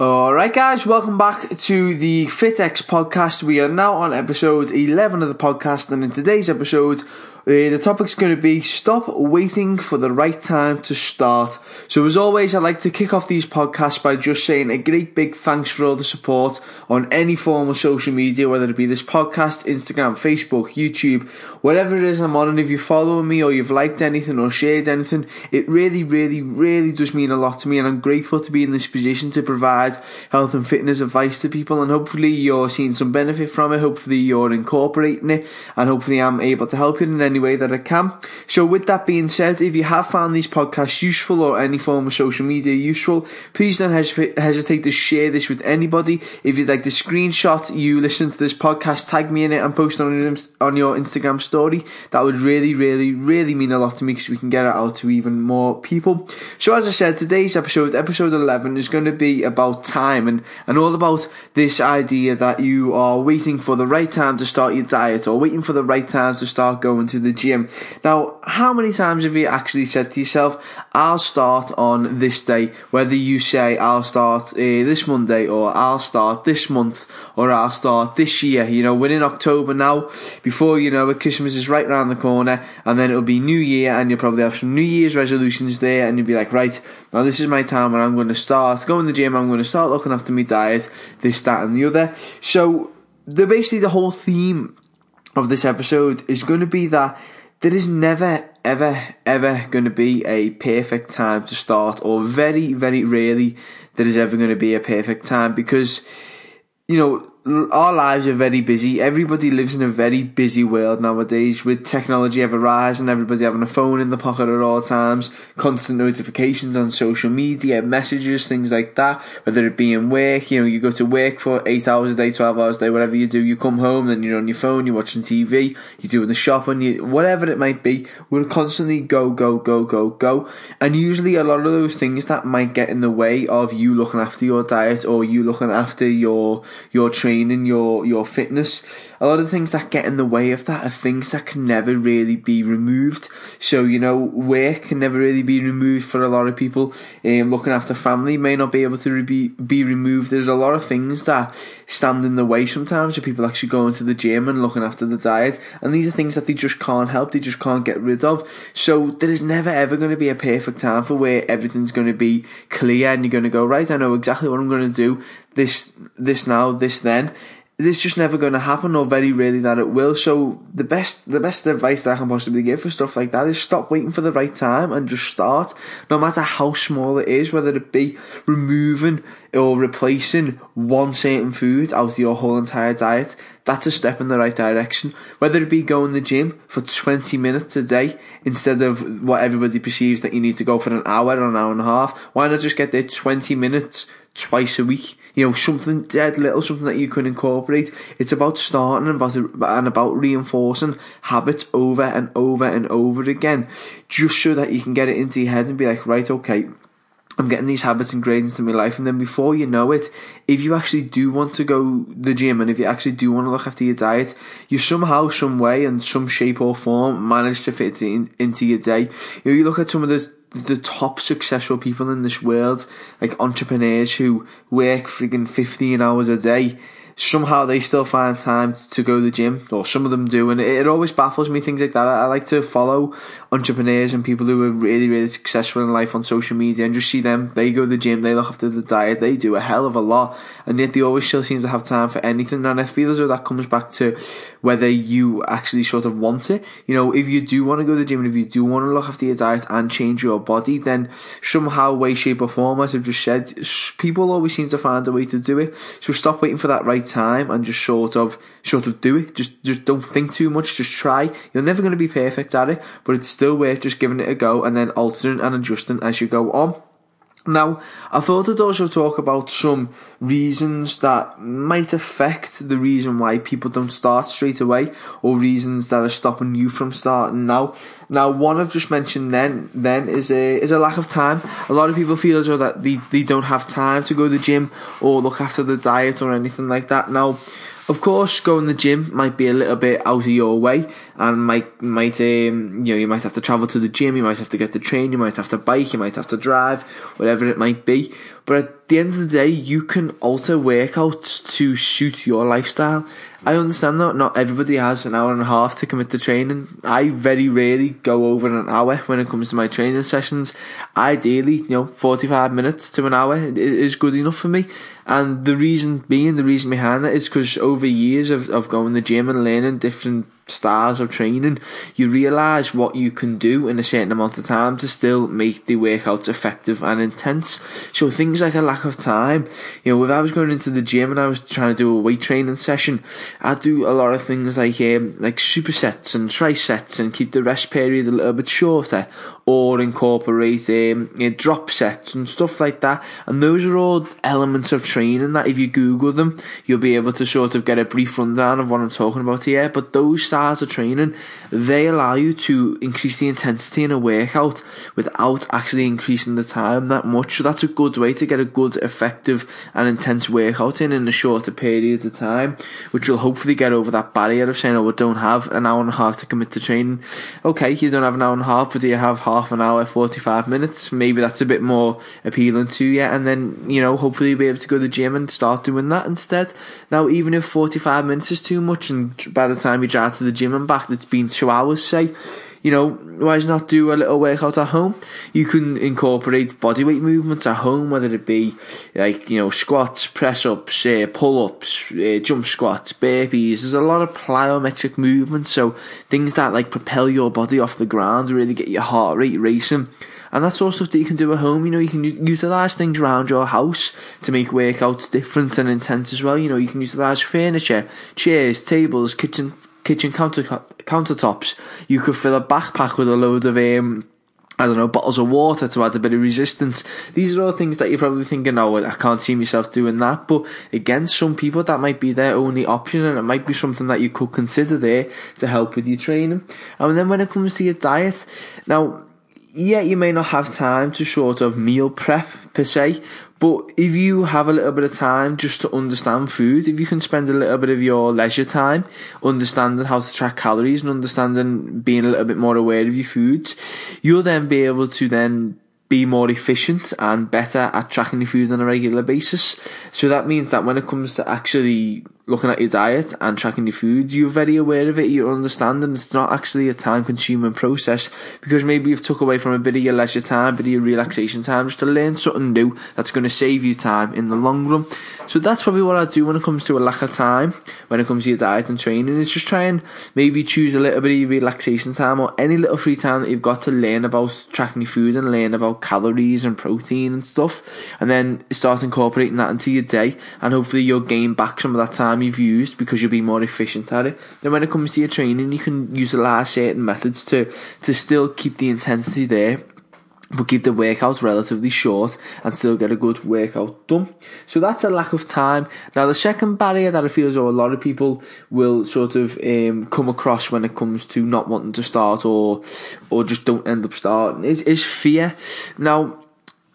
Alright, guys, welcome back to the FitX podcast. We are now on episode 11 of the podcast, and in today's episode, uh, the topic's going to be stop waiting for the right time to start. So, as always, I like to kick off these podcasts by just saying a great big thanks for all the support on any form of social media, whether it be this podcast, Instagram, Facebook, YouTube, whatever it is I'm on. And if you're following me or you've liked anything or shared anything, it really, really, really does mean a lot to me. And I'm grateful to be in this position to provide health and fitness advice to people. And hopefully, you're seeing some benefit from it. Hopefully, you're incorporating it. And hopefully, I'm able to help you in any way that I can. So with that being said, if you have found these podcasts useful or any form of social media useful, please don't hesitate to share this with anybody. If you'd like to screenshot you listen to this podcast, tag me in it and post on your, on your Instagram story. That would really, really, really mean a lot to me because we can get it out to even more people. So as I said, today's episode, episode 11, is going to be about time and, and all about this idea that you are waiting for the right time to start your diet or waiting for the right time to start going to the gym. Now, how many times have you actually said to yourself, I'll start on this day, whether you say I'll start uh, this Monday or I'll start this month or I'll start this year, you know, we're in October now, before you know it, Christmas is right around the corner and then it'll be New Year and you'll probably have some New Year's resolutions there and you'll be like, right, now this is my time when I'm going to start going to the gym, I'm going to start looking after my diet, this, that and the other. So, the basically the whole theme of this episode is going to be that there is never, ever, ever going to be a perfect time to start, or very, very rarely there is ever going to be a perfect time because, you know, our lives are very busy. Everybody lives in a very busy world nowadays with technology ever rising, everybody having a phone in the pocket at all times, constant notifications on social media, messages, things like that, whether it be in work, you know, you go to work for 8 hours a day, 12 hours a day, whatever you do, you come home, then you're on your phone, you're watching TV, you're doing the shopping, you, whatever it might be, we're constantly go, go, go, go, go. And usually a lot of those things that might get in the way of you looking after your diet or you looking after your, your training training, your your fitness. A lot of things that get in the way of that are things that can never really be removed. So you know, work can never really be removed for a lot of people. Um, looking after family may not be able to be be removed. There's a lot of things that stand in the way sometimes of people actually going to the gym and looking after the diet, and these are things that they just can't help. They just can't get rid of. So there is never ever going to be a perfect time for where everything's going to be clear and you're going to go right. I know exactly what I'm going to do this this now, this then. This just never going to happen, or very rarely that it will. So the best the best advice that I can possibly give for stuff like that is stop waiting for the right time and just start. No matter how small it is, whether it be removing or replacing one certain food out of your whole entire diet, that's a step in the right direction. Whether it be going to the gym for 20 minutes a day instead of what everybody perceives that you need to go for an hour or an hour and a half, why not just get there 20 minutes twice a week. You know, something dead little, something that you can incorporate. It's about starting and about, and about reinforcing habits over and over and over again, just so that you can get it into your head and be like, right, okay, I'm getting these habits ingrained into my life, and then before you know it, if you actually do want to go the gym and if you actually do want to look after your diet, you somehow, some way, in some shape or form, manage to fit it in, into your day. You know, you look at some of the the top successful people in this world, like entrepreneurs who work frigging 15 hours a day somehow they still find time to go to the gym, or some of them do, and it, it always baffles me things like that. I, I, like to follow entrepreneurs and people who are really, really successful in life on social media and just see them. They go to the gym, they look after the diet, they do a hell of a lot, and yet they always still seem to have time for anything. And I feel as though that comes back to whether you actually sort of want it. You know, if you do want to go to the gym and if you do want to look after your diet and change your body, then somehow, way, shape, or form, as I've just said, people always seem to find a way to do it. So stop waiting for that right time and just sort of sort of do it. Just just don't think too much. Just try. You're never going to be perfect at it, but it's still worth just giving it a go and then altering and adjusting as you go on. Now, I thought I'd also talk about some reasons that might affect the reason why people don't start straight away, or reasons that are stopping you from starting now. Now, one I've just mentioned then then is a is a lack of time. A lot of people feel as though that they, they don't have time to go to the gym or look after the diet or anything like that. Now, of course, going to the gym might be a little bit out of your way, and might might um, you know you might have to travel to the gym, you might have to get the train, you might have to bike, you might have to drive, whatever it might be. But at the end of the day, you can alter workouts to suit your lifestyle. I understand that not everybody has an hour and a half to commit to training. I very rarely go over an hour when it comes to my training sessions. Ideally, you know, 45 minutes to an hour is good enough for me. And the reason being, the reason behind that is because over years of, of going to the gym and learning different styles of training, you realise what you can do in a certain amount of time to still make the workouts effective and intense. So things like a lack of time, you know, if I was going into the gym and I was trying to do a weight training session, I'd do a lot of things like um, like supersets and trisets and keep the rest period a little bit shorter or incorporate um, drop sets and stuff like that. And those are all elements of training that if you Google them, you'll be able to sort of get a brief rundown of what I'm talking about here. But those styles of training, they allow you to increase the intensity in a workout without actually increasing the time that much. So that's a good way to get a good, effective and intense workout in in a shorter period of time, which will hopefully get over that barrier of saying, oh, we don't have an hour and a half to commit to training. Okay, you don't have an hour and a half, but do you have half half an hour, 45 minutes, maybe that's a bit more appealing to you. And then, you know, hopefully you'll be able to go to the gym and start doing that instead. Now, even if 45 minutes is too much, and by the time you drive to the gym and back, it's been two hours, say, you know, why not do a little workout at home? You can incorporate bodyweight movements at home, whether it be like, you know, squats, press ups, uh, pull ups, uh, jump squats, burpees. There's a lot of plyometric movements, so things that like propel your body off the ground, really get your heart rate racing. And that's all stuff that you can do at home. You know, you can utilize things around your house to make workouts different and intense as well. You know, you can utilize furniture, chairs, tables, kitchen kitchen counter countertops. You could fill a backpack with a load of um, I don't know, bottles of water to add a bit of resistance. These are all things that you're probably thinking, oh, I can't see myself doing that. But again, some people that might be their only option and it might be something that you could consider there to help with your training. And then when it comes to your diet, now, yeah, you may not have time to sort of meal prep per se, but if you have a little bit of time just to understand food, if you can spend a little bit of your leisure time understanding how to track calories and understanding being a little bit more aware of your foods, you'll then be able to then be more efficient and better at tracking your food on a regular basis. So that means that when it comes to actually looking at your diet and tracking your food, you're very aware of it, you're understanding it's not actually a time consuming process because maybe you've took away from a bit of your leisure time, bit of your relaxation time just to learn something new that's going to save you time in the long run. So that's probably what I do when it comes to a lack of time, when it comes to your diet and training, is just try and maybe choose a little bit of your relaxation time or any little free time that you've got to learn about tracking your food and learn about calories and protein and stuff, and then start incorporating that into your day, and hopefully you'll gain back some of that time you've used because you'll be more efficient at it. Then when it comes to your training, you can utilize certain methods to to still keep the intensity there but keep the workout relatively short and still get a good workout done. So that's a lack of time. Now the second barrier that I feel as though a lot of people will sort of um, come across when it comes to not wanting to start or or just don't end up starting is, is fear. Now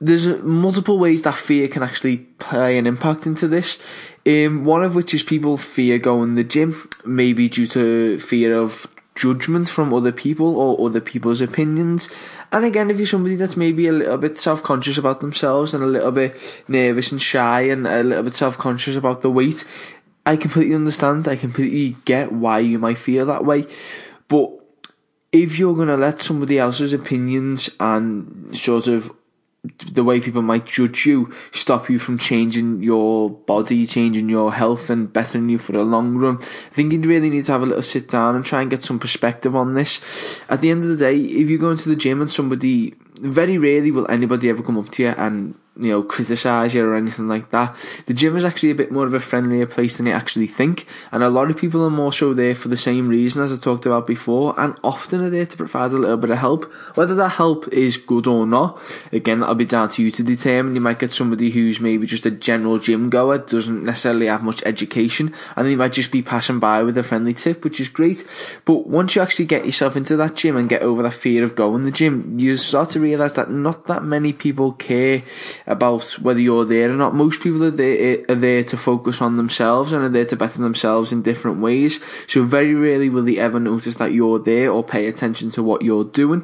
there's multiple ways that fear can actually play an impact into this. Um, one of which is people fear going to the gym, maybe due to fear of judgment from other people or other people's opinions. And again, if you're somebody that's maybe a little bit self conscious about themselves and a little bit nervous and shy and a little bit self conscious about the weight, I completely understand. I completely get why you might feel that way. But if you're going to let somebody else's opinions and sort of the way people might judge you stop you from changing your body, changing your health and bettering you for the long run. I think you really need to have a little sit down and try and get some perspective on this. At the end of the day, if you go into the gym and somebody, very rarely will anybody ever come up to you and you know, criticize you or anything like that. The gym is actually a bit more of a friendlier place than you actually think, and a lot of people are more so there for the same reason as I talked about before, and often are there to provide a little bit of help. Whether that help is good or not, again, that'll be down to you to determine. You might get somebody who's maybe just a general gym goer, doesn't necessarily have much education, and they might just be passing by with a friendly tip, which is great. But once you actually get yourself into that gym and get over that fear of going to the gym, you start to realise that not that many people care about whether you're there or not. Most people are there, are there to focus on themselves and are there to better themselves in different ways. So very rarely will they ever notice that you're there or pay attention to what you're doing,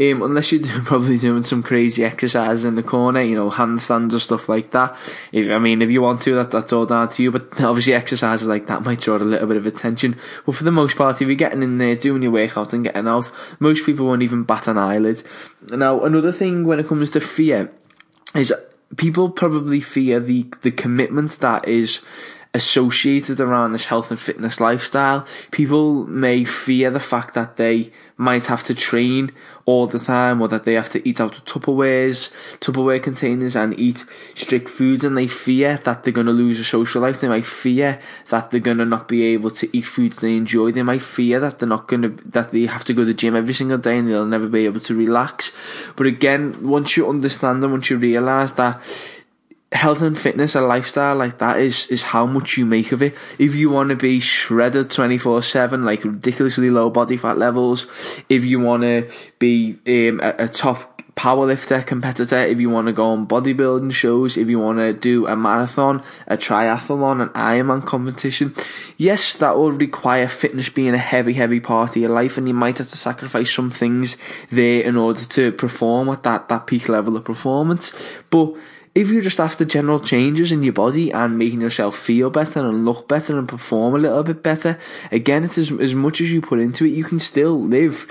um, unless you're probably doing some crazy exercises in the corner, you know, handstands or stuff like that. If I mean, if you want to, that that's all down to you. But obviously, exercises like that might draw a little bit of attention. But for the most part, if you're getting in there, doing your workout and getting out, most people won't even bat an eyelid. Now, another thing when it comes to fear is people probably fear the the commitment that is associated around this health and fitness lifestyle. People may fear the fact that they might have to train all the time or that they have to eat out of Tupperwares, Tupperware containers and eat strict foods and they fear that they're going to lose a social life. They might fear that they're going to not be able to eat foods they enjoy. They might fear that they're not going to, that they have to go to the gym every single day and they'll never be able to relax. But again, once you understand and once you realise that health and fitness, a lifestyle like that is is how much you make of it. If you want to be shredded twenty four seven, like ridiculously low body fat levels, if you want to be um, a, a top powerlifter competitor, if you want to go on bodybuilding shows, if you want to do a marathon, a triathlon, an Ironman competition, yes, that will require fitness being a heavy, heavy part of your life, and you might have to sacrifice some things there in order to perform at that that peak level of performance, but if you're just after general changes in your body and making yourself feel better and look better and perform a little bit better, again, it's as, as much as you put into it, you can still live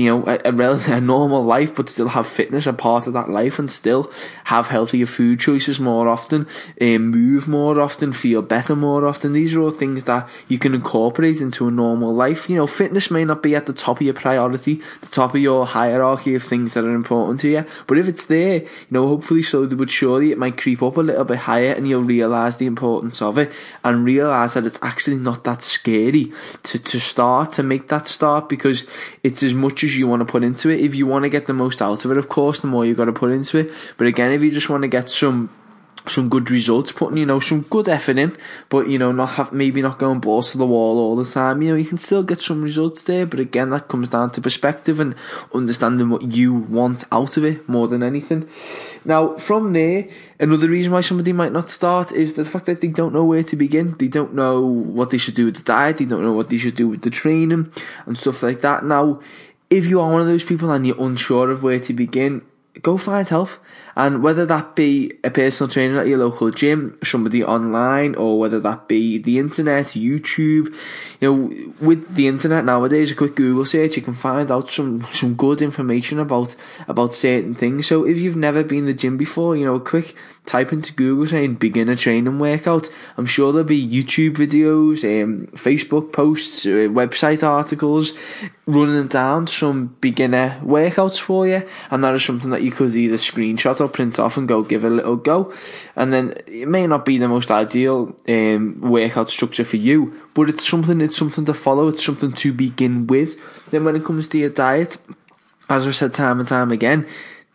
you know, a, a, relative, a normal life, but still have fitness a part of that life and still have healthier food choices more often, um, move more often, feel better more often. These are all things that you can incorporate into a normal life. You know, fitness may not be at the top of your priority, the top of your hierarchy of things that are important to you, but if it's there, you know, hopefully slowly but surely it might creep up a little bit higher and you'll realise the importance of it and realise that it's actually not that scary to, to start, to make that start because it's as much as you want to put into it. If you want to get the most out of it, of course, the more you got to put into it. But again, if you just want to get some some good results, putting you know some good effort in, but you know not have maybe not going balls to the wall all the time. You know you can still get some results there, but again that comes down to perspective and understanding what you want out of it more than anything. Now from there, another reason why somebody might not start is the fact that they don't know where to begin. They don't know what they should do with the diet. They don't know what they should do with the training and stuff like that. Now if you are one of those people and you're unsure of where to begin, go find help. And whether that be a personal trainer at your local gym, somebody online, or whether that be the internet, YouTube, you know, with the internet nowadays, a quick Google search, you can find out some, some good information about, about certain things. So if you've never been to the gym before, you know, a quick type into Google saying beginner training workout. I'm sure there'll be YouTube videos, um, Facebook posts, uh, website articles running down some beginner workouts for you, and that is something that you could either screenshot or print off and go give it a little go. And then it may not be the most ideal um, workout structure for you, but it's something. It's something to follow. It's something to begin with. Then when it comes to your diet, as I said time and time again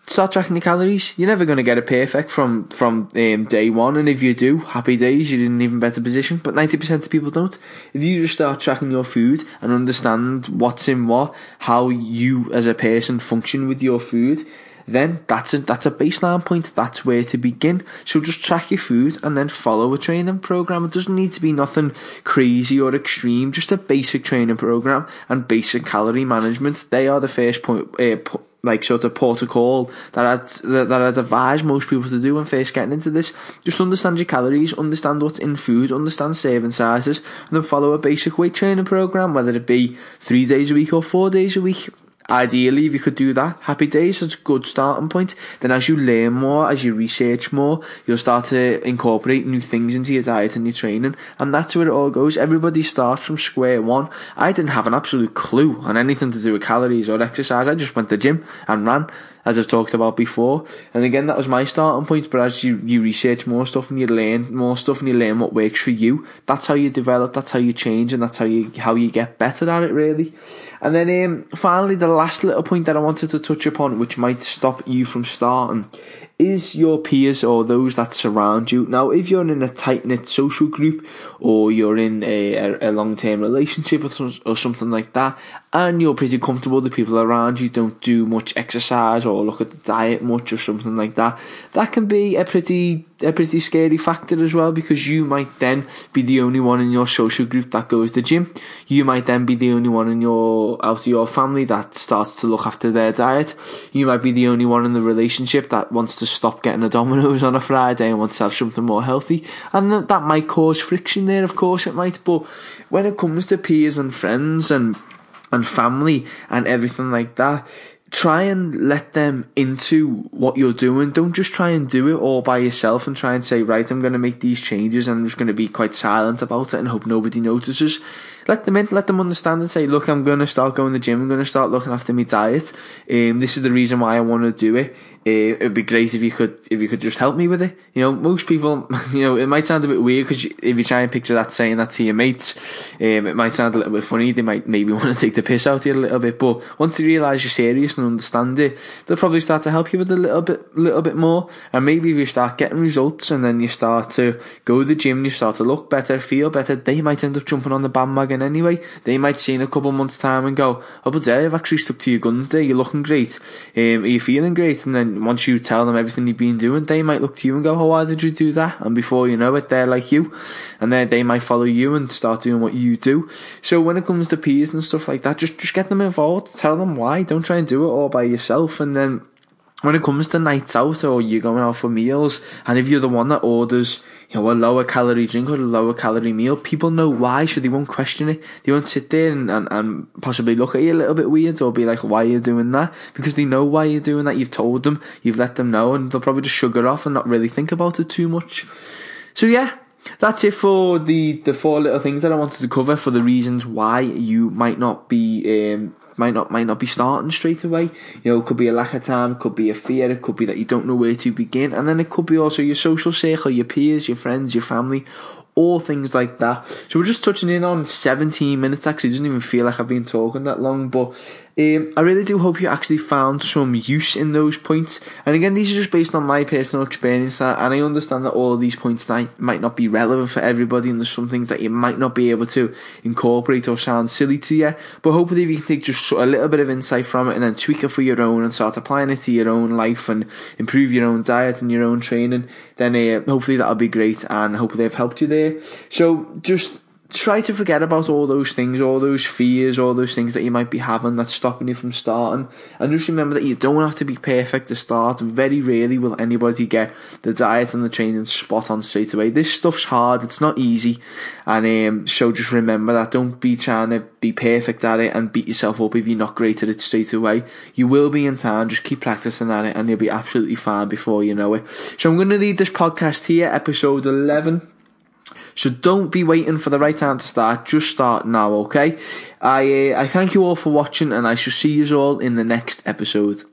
start tracking your calories. You're never going to get it perfect from from um, day one, and if you do, happy days. You're in an even better position. But ninety percent of people don't. If you just start tracking your food and understand what's in what, how you as a person function with your food, then that's a that's a baseline point. That's where to begin. So just track your food and then follow a training program. It doesn't need to be nothing crazy or extreme. Just a basic training program and basic calorie management. They are the first point. Uh, like sort of protocol that I'd that, that I'd advise most people to do when first getting into this. Just understand your calories, understand what's in food, understand serving sizes, and then follow a basic weight training program, whether it be three days a week or four days a week. Ideally, if you could do that, happy days, that's a good starting point. Then as you learn more, as you research more, you'll start to incorporate new things into your diet and your training. And that's where it all goes. Everybody starts from square one. I didn't have an absolute clue on anything to do with calories or exercise. I just went to the gym and ran as I've talked about before. And again, that was my starting point. But as you, you research more stuff and you learn more stuff and you learn what works for you, that's how you develop, that's how you change, and that's how you how you get better at it, really. And then um, finally, the last little point that I wanted to touch upon, which might stop you from starting, is your peers or those that surround you. Now, if you're in a tight knit social group or you're in a, a, a long term relationship or, or something like that, and you're pretty comfortable, the people around you don't do much exercise or look at the diet much or something like that, that can be a pretty a pretty scary factor as well because you might then be the only one in your social group that goes to gym. You might then be the only one in your out of your family that starts to look after their diet. You might be the only one in the relationship that wants to stop getting a Domino's on a Friday and wants to have something more healthy. And that might cause friction there, of course it might. But when it comes to peers and friends and and family and everything like that, try and let them into what you're doing. Don't just try and do it all by yourself and try and say, right, I'm going to make these changes and I'm just going to be quite silent about it and hope nobody notices. Let them in, let them understand and say, look, I'm going to start going to the gym. I'm going to start looking after my diet. Um, this is the reason why I want to do it. Uh, it'd be great if you could if you could just help me with it. You know, most people, you know, it might sound a bit weird because if you try and picture that saying that to your mates, um, it might sound a little bit funny. They might maybe want to take the piss out of you a little bit, but once they realise you're serious and understand it, they'll probably start to help you with a little bit, little bit more. And maybe if you start getting results and then you start to go to the gym, you start to look better, feel better, they might end up jumping on the bandwagon anyway. They might see in a couple months' time and go, "Oh, but there, you've actually stuck to your guns there. You're looking great. Um, are you feeling great?" And then once you tell them everything you've been doing, they might look to you and go, "Oh, why did you do that?" And before you know it, they're like you, and then they might follow you and start doing what you do. So when it comes to peers and stuff like that, just just get them involved. Tell them why. Don't try and do it all by yourself. And then when it comes to nights out or you're going out for meals, and if you're the one that orders you know, a lower calorie drink or a lower calorie meal, people know why, so they won't question it. They won't sit there and, and, and possibly look at you a little bit weird or be like, why are you doing that? Because they know why you're doing that. You've told them, you've let them know, and they'll probably just sugar off and not really think about it too much. So yeah, that's it for the, the four little things that I wanted to cover for the reasons why you might not be um, might not might not be starting straight away. You know, it could be a lack of time, could be a fear, it could be that you don't know where to begin, and then it could be also your social circle, your peers, your friends, your family, all things like that. So we're just touching in on 17 minutes actually. It doesn't even feel like I've been talking that long, but um, I really do hope you actually found some use in those points. And again, these are just based on my personal experience, and I understand that all of these points might not be relevant for everybody, and there's some things that you might not be able to incorporate or sound silly to you. But hopefully, if you can take just a little bit of insight from it and then tweak it for your own and start applying it to your own life and improve your own diet and your own training, then uh, hopefully that'll be great, and hopefully I've helped you there. So just try to forget about all those things, all those fears, all those things that you might be having that's stopping you from starting. And just remember that you don't have to be perfect to start. Very rarely will anybody get the diet and the training spot on straight away. This stuff's hard, it's not easy. And um, so just remember that. Don't be trying to be perfect at it and beat yourself up if you're not great at it straight away. You will be in time, just keep practicing at it and you'll be absolutely fine before you know it. So I'm going to leave this podcast here, episode 11. So don't be waiting for the right time to start. Just start now, okay? I uh, I thank you all for watching, and I shall see you all in the next episode.